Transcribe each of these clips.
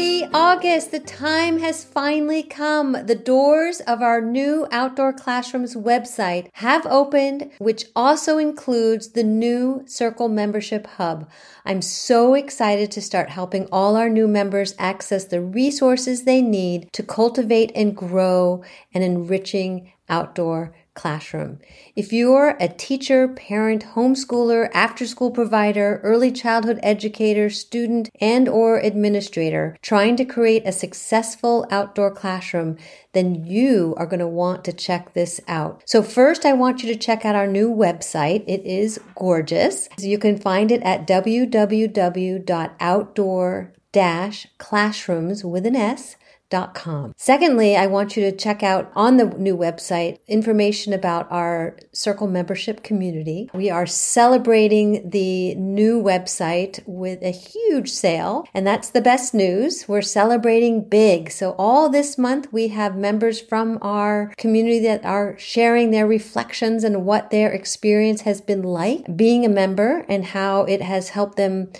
Happy August! The time has finally come. The doors of our new Outdoor Classrooms website have opened, which also includes the new Circle Membership Hub. I'm so excited to start helping all our new members access the resources they need to cultivate and grow an enriching outdoor classroom. If you're a teacher, parent, homeschooler, after school provider, early childhood educator, student, and or administrator trying to create a successful outdoor classroom, then you are going to want to check this out. So first, I want you to check out our new website. It is gorgeous. You can find it at www.outdoor-classrooms with an S Com. Secondly, I want you to check out on the new website information about our Circle membership community. We are celebrating the new website with a huge sale, and that's the best news. We're celebrating big. So, all this month, we have members from our community that are sharing their reflections and what their experience has been like being a member and how it has helped them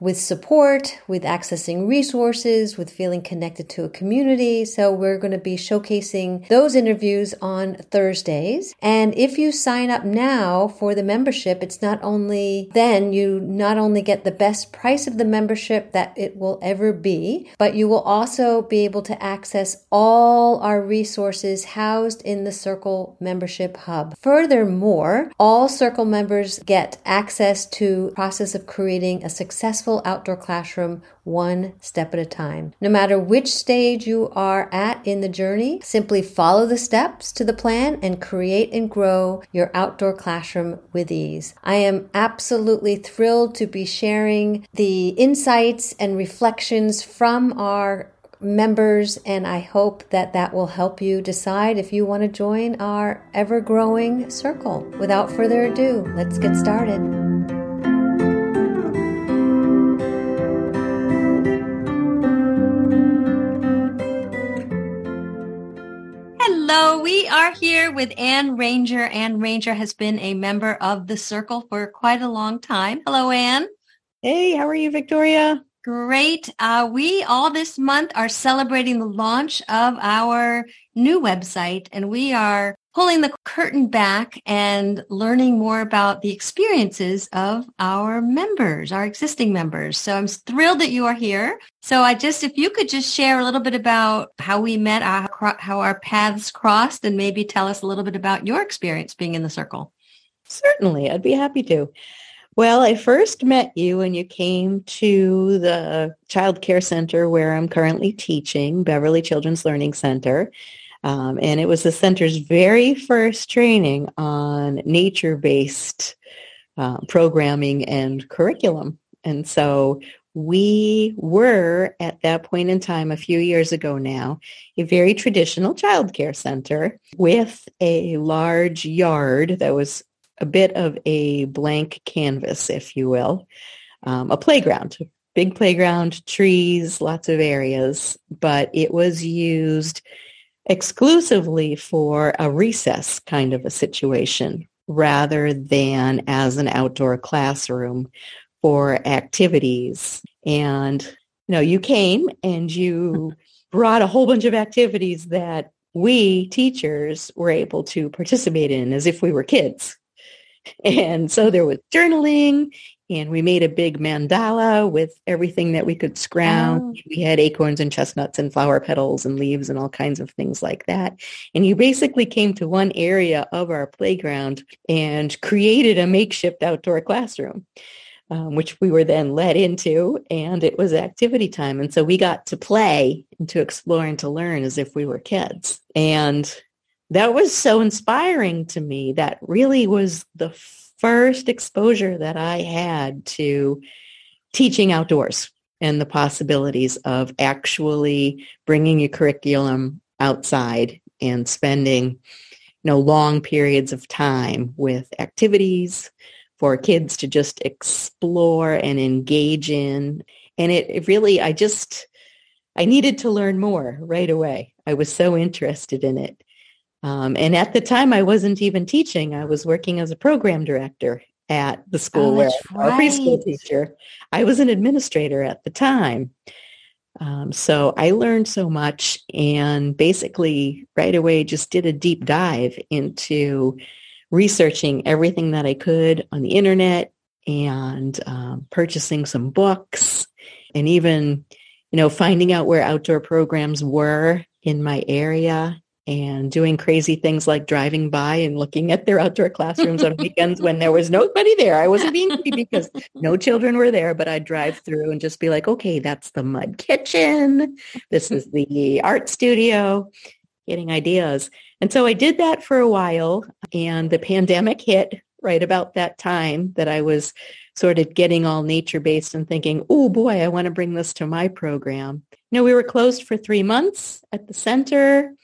with support, with accessing resources, with feeling connected to a community. So we're going to be showcasing those interviews on Thursdays. And if you sign up now for the membership, it's not only then you not only get the best price of the membership that it will ever be, but you will also be able to access all our resources housed in the Circle membership hub. Furthermore, all Circle members get access to process of creating a successful outdoor classroom one step at a time. No matter which stage you are at in the journey, simply follow the steps to the plan and create and grow your outdoor classroom with ease. I am absolutely thrilled to be sharing the insights and reflections from our members, and I hope that that will help you decide if you want to join our ever growing circle. Without further ado, let's get started. We are here with Ann Ranger. Ann Ranger has been a member of the circle for quite a long time. Hello, Ann. Hey, how are you, Victoria? Great. Uh, we all this month are celebrating the launch of our new website, and we are pulling the curtain back and learning more about the experiences of our members, our existing members. So I'm thrilled that you are here. So I just, if you could just share a little bit about how we met, uh, how our paths crossed, and maybe tell us a little bit about your experience being in the circle. Certainly, I'd be happy to. Well, I first met you when you came to the child care center where I'm currently teaching, Beverly Children's Learning Center. Um, and it was the center's very first training on nature-based uh, programming and curriculum. And so we were at that point in time a few years ago now a very traditional childcare center with a large yard that was a bit of a blank canvas if you will um, a playground big playground trees lots of areas but it was used exclusively for a recess kind of a situation rather than as an outdoor classroom for activities. And you know, you came and you brought a whole bunch of activities that we teachers were able to participate in as if we were kids. And so there was journaling and we made a big mandala with everything that we could scrounge. Oh. We had acorns and chestnuts and flower petals and leaves and all kinds of things like that. And you basically came to one area of our playground and created a makeshift outdoor classroom. Um, which we were then led into, and it was activity time. And so we got to play and to explore and to learn as if we were kids. And that was so inspiring to me. That really was the first exposure that I had to teaching outdoors and the possibilities of actually bringing a curriculum outside and spending you know long periods of time with activities for kids to just explore and engage in. And it, it really i just i needed to learn more right away. I was so interested in it um, and at the time, I wasn't even teaching. I was working as a program director at the school oh, where right. a preschool teacher. I was an administrator at the time. Um, so I learned so much and basically right away just did a deep dive into researching everything that I could on the internet and um, purchasing some books and even, you know, finding out where outdoor programs were in my area and doing crazy things like driving by and looking at their outdoor classrooms on weekends when there was nobody there. I wasn't being creepy because no children were there, but I'd drive through and just be like, okay, that's the mud kitchen. This is the art studio, getting ideas. And so I did that for a while and the pandemic hit right about that time that I was sort of getting all nature based and thinking, oh boy, I want to bring this to my program. You know, we were closed for three months at the center.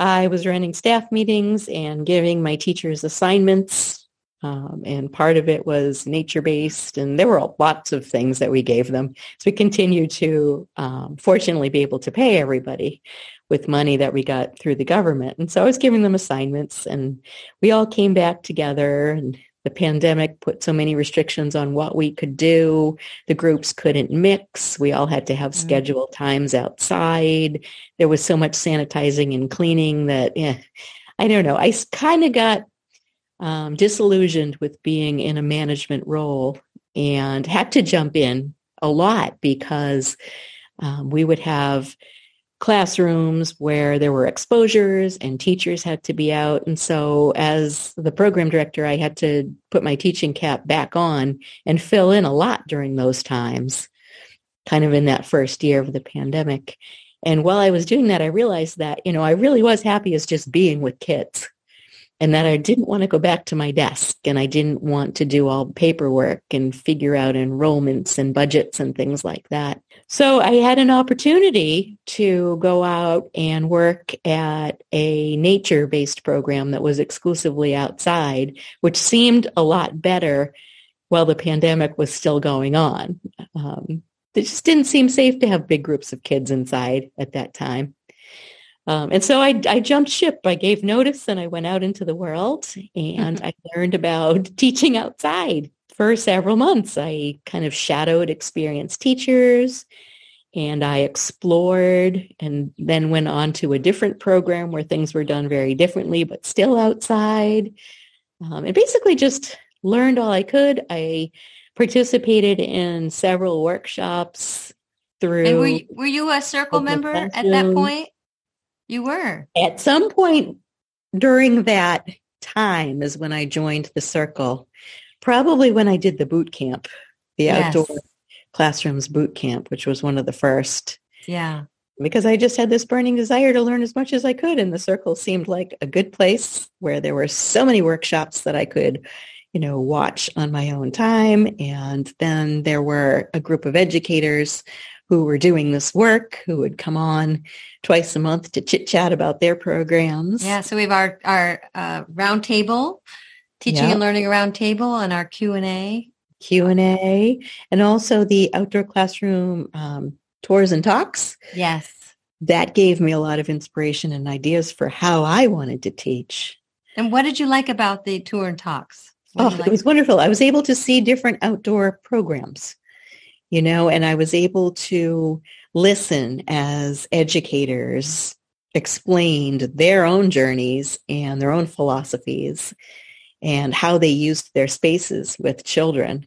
I was running staff meetings and giving my teachers assignments. Um, and part of it was nature-based, and there were lots of things that we gave them. So we continued to, um, fortunately, be able to pay everybody with money that we got through the government. And so I was giving them assignments, and we all came back together and the pandemic put so many restrictions on what we could do. The groups couldn't mix. We all had to have mm-hmm. scheduled times outside. There was so much sanitizing and cleaning that, yeah, I don't know. I kind of got um, disillusioned with being in a management role and had to jump in a lot because um, we would have classrooms where there were exposures and teachers had to be out. And so as the program director, I had to put my teaching cap back on and fill in a lot during those times, kind of in that first year of the pandemic. And while I was doing that, I realized that, you know, I really was happy as just being with kids and that I didn't want to go back to my desk and I didn't want to do all the paperwork and figure out enrollments and budgets and things like that. So I had an opportunity to go out and work at a nature-based program that was exclusively outside, which seemed a lot better while the pandemic was still going on. Um, it just didn't seem safe to have big groups of kids inside at that time. Um, and so I, I, jumped ship. I gave notice and I went out into the world and mm-hmm. I learned about teaching outside for several months. I kind of shadowed experienced teachers and I explored and then went on to a different program where things were done very differently, but still outside. Um, and basically just learned all I could. I participated in several workshops through. And were you, were you a circle member at that point? You were. At some point during that time is when I joined the circle. Probably when I did the boot camp, the yes. outdoor classrooms boot camp, which was one of the first. Yeah. Because I just had this burning desire to learn as much as I could. And the circle seemed like a good place where there were so many workshops that I could, you know, watch on my own time. And then there were a group of educators who were doing this work who would come on twice a month to chit chat about their programs. Yeah, so we have our our uh, roundtable, teaching yep. and learning roundtable, and our Q and A. Q and A, and also the outdoor classroom um, tours and talks. Yes, that gave me a lot of inspiration and ideas for how I wanted to teach. And what did you like about the tour and talks? Oh, like? it was wonderful. I was able to see different outdoor programs you know, and I was able to listen as educators explained their own journeys and their own philosophies and how they used their spaces with children.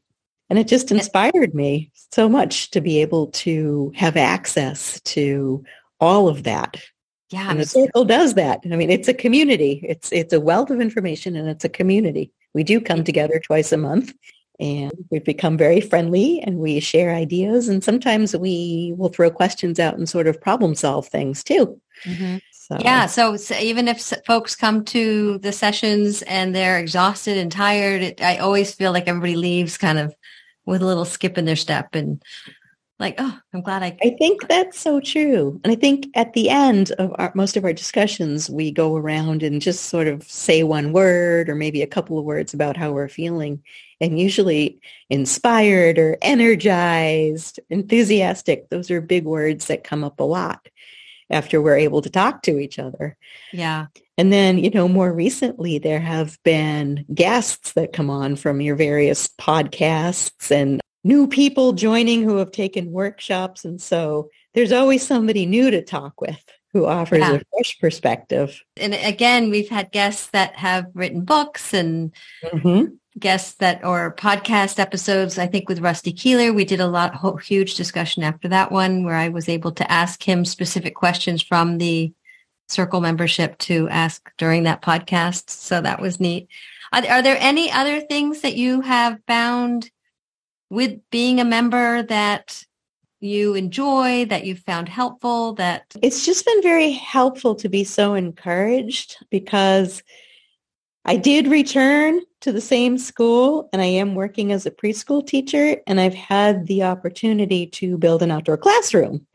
And it just inspired me so much to be able to have access to all of that. Yeah. And the circle does that. I mean, it's a community. It's it's a wealth of information and it's a community. We do come together twice a month and we've become very friendly and we share ideas and sometimes we will throw questions out and sort of problem solve things too mm-hmm. so. yeah so, so, even if folks come to the sessions and they're exhausted and tired it, i always feel like everybody leaves kind of with a little skip in their step and like oh i'm glad i i think that's so true and i think at the end of our, most of our discussions we go around and just sort of say one word or maybe a couple of words about how we're feeling and usually inspired or energized, enthusiastic. Those are big words that come up a lot after we're able to talk to each other. Yeah. And then, you know, more recently, there have been guests that come on from your various podcasts and new people joining who have taken workshops. And so there's always somebody new to talk with who offers yeah. a fresh perspective. And again, we've had guests that have written books and mm-hmm. guests that or podcast episodes. I think with Rusty Keeler, we did a lot huge discussion after that one where I was able to ask him specific questions from the circle membership to ask during that podcast. So that was neat. Are, are there any other things that you have found with being a member that you enjoy, that you found helpful, that it's just been very helpful to be so encouraged because I did return to the same school and I am working as a preschool teacher and I've had the opportunity to build an outdoor classroom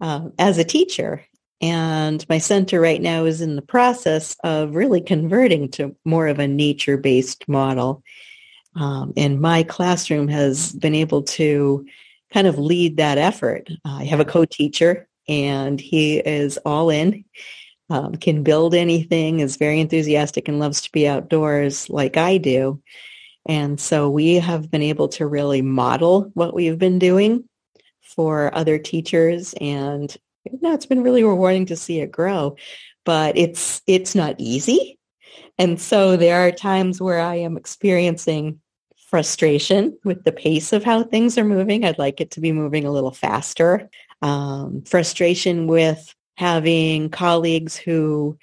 uh, as a teacher. And my center right now is in the process of really converting to more of a nature-based model. Um, and my classroom has been able to kind of lead that effort. I have a co-teacher and he is all in, um, can build anything, is very enthusiastic and loves to be outdoors like I do. And so we have been able to really model what we've been doing for other teachers and no, it's been really rewarding to see it grow, but it's it's not easy. And so there are times where I am experiencing frustration with the pace of how things are moving. I'd like it to be moving a little faster. Um, frustration with having colleagues who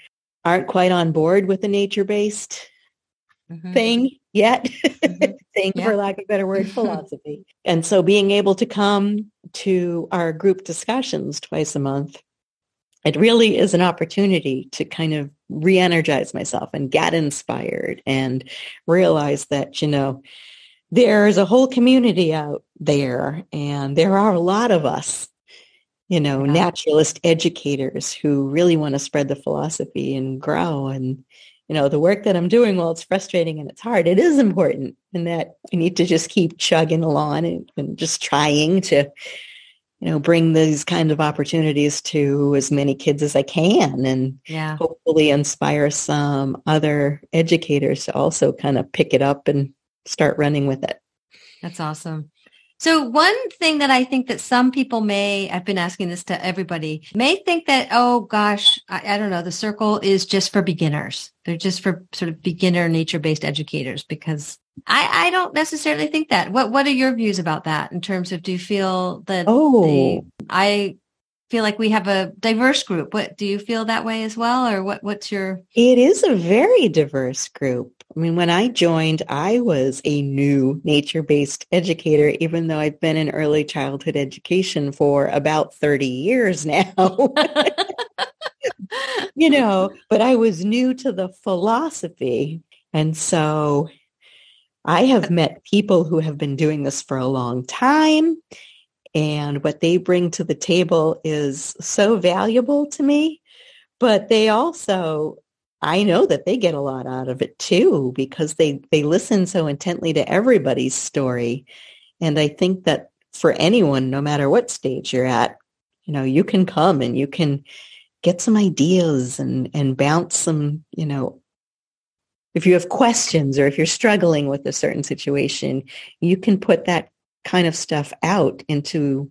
aren't quite on board with the nature-based mm-hmm. thing yet, mm-hmm. thing yeah. for lack of a better word, philosophy. And so being able to come to our group discussions twice a month, it really is an opportunity to kind of re-energize myself and get inspired and realize that, you know, there's a whole community out there and there are a lot of us you know yeah. naturalist educators who really want to spread the philosophy and grow and you know, the work that I'm doing, while it's frustrating and it's hard, it is important and that I need to just keep chugging along and, and just trying to, you know, bring these kind of opportunities to as many kids as I can and yeah. hopefully inspire some other educators to also kind of pick it up and start running with it. That's awesome. So one thing that I think that some people may, I've been asking this to everybody, may think that, oh gosh, I, I don't know, the circle is just for beginners. They're just for sort of beginner nature-based educators because I, I don't necessarily think that. What What are your views about that in terms of do you feel that oh. The, I feel like we have a diverse group. What do you feel that way as well, or what? What's your? It is a very diverse group. I mean, when I joined, I was a new nature-based educator, even though I've been in early childhood education for about 30 years now. you know, but I was new to the philosophy. And so I have met people who have been doing this for a long time. And what they bring to the table is so valuable to me. But they also I know that they get a lot out of it too because they they listen so intently to everybody's story. And I think that for anyone, no matter what stage you're at, you know, you can come and you can get some ideas and and bounce some, you know, if you have questions or if you're struggling with a certain situation, you can put that kind of stuff out into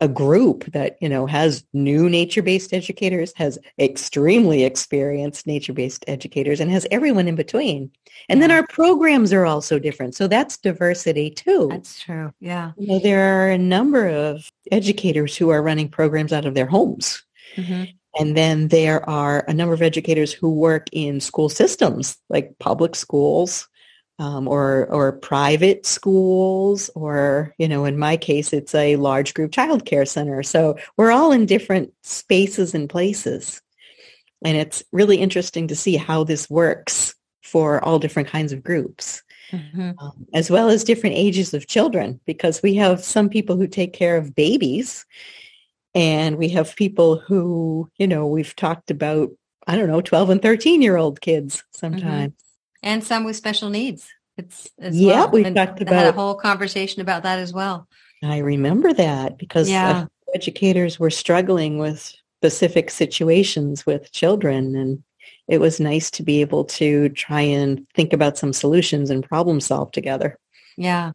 a group that you know has new nature-based educators has extremely experienced nature-based educators and has everyone in between. And then our programs are also different. So that's diversity too. That's true. Yeah. You know, there are a number of educators who are running programs out of their homes. Mm-hmm. And then there are a number of educators who work in school systems like public schools um, or or private schools, or you know, in my case, it's a large group childcare center. So we're all in different spaces and places, and it's really interesting to see how this works for all different kinds of groups. Mm-hmm. Um, as well as different ages of children, because we have some people who take care of babies, and we have people who, you know, we've talked about, I don't know, 12 and 13 year old kids mm-hmm. sometimes. Mm-hmm and some with special needs. It's yeah, well. we talked about had a whole conversation about that as well. I remember that because yeah. educators were struggling with specific situations with children, and it was nice to be able to try and think about some solutions and problem solve together. Yeah.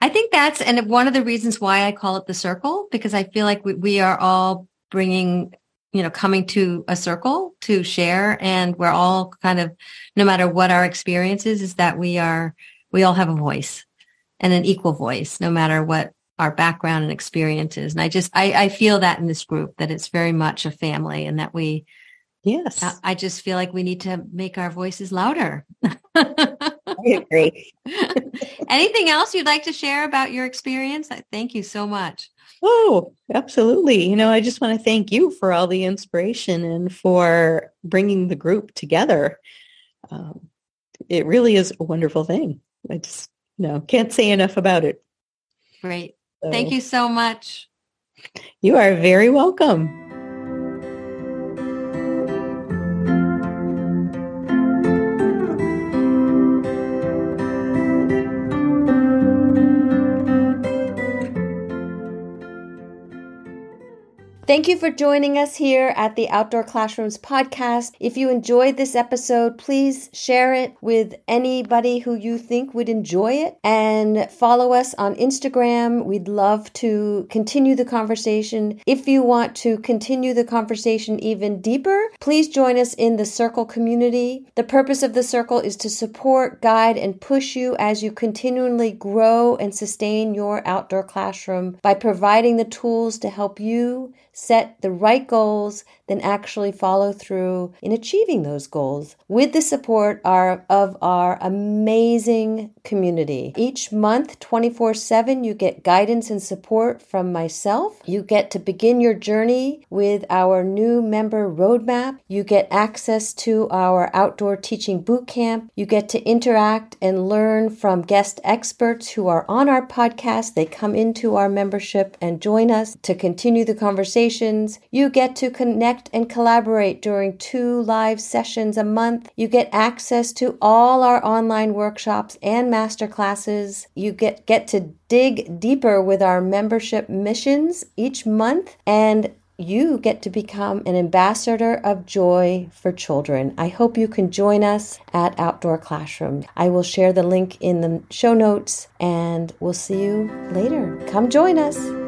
I think that's, and one of the reasons why I call it the circle, because I feel like we, we are all bringing, you know, coming to a circle to share. And we're all kind of, no matter what our experience is, is that we are, we all have a voice and an equal voice, no matter what our background and experience is And I just, I, I feel that in this group, that it's very much a family and that we, Yes. I, I just feel like we need to make our voices louder. Agree. Anything else you'd like to share about your experience? Thank you so much. Oh, absolutely. You know, I just want to thank you for all the inspiration and for bringing the group together. Um, it really is a wonderful thing. I just, you know, can't say enough about it. Great. So, thank you so much. You are very welcome. Thank you for joining us here at the Outdoor Classrooms podcast. If you enjoyed this episode, please share it with anybody who you think would enjoy it and follow us on Instagram. We'd love to continue the conversation. If you want to continue the conversation even deeper, please join us in the Circle community. The purpose of the Circle is to support, guide, and push you as you continually grow and sustain your outdoor classroom by providing the tools to help you set the right goals, then actually follow through in achieving those goals with the support our, of our amazing community. Each month, 24 7, you get guidance and support from myself. You get to begin your journey with our new member roadmap. You get access to our outdoor teaching boot camp. You get to interact and learn from guest experts who are on our podcast. They come into our membership and join us to continue the conversations. You get to connect and collaborate during two live sessions a month. You get access to all our online workshops and masterclasses. You get, get to dig deeper with our membership missions each month and you get to become an ambassador of joy for children. I hope you can join us at Outdoor Classroom. I will share the link in the show notes and we'll see you later. Come join us.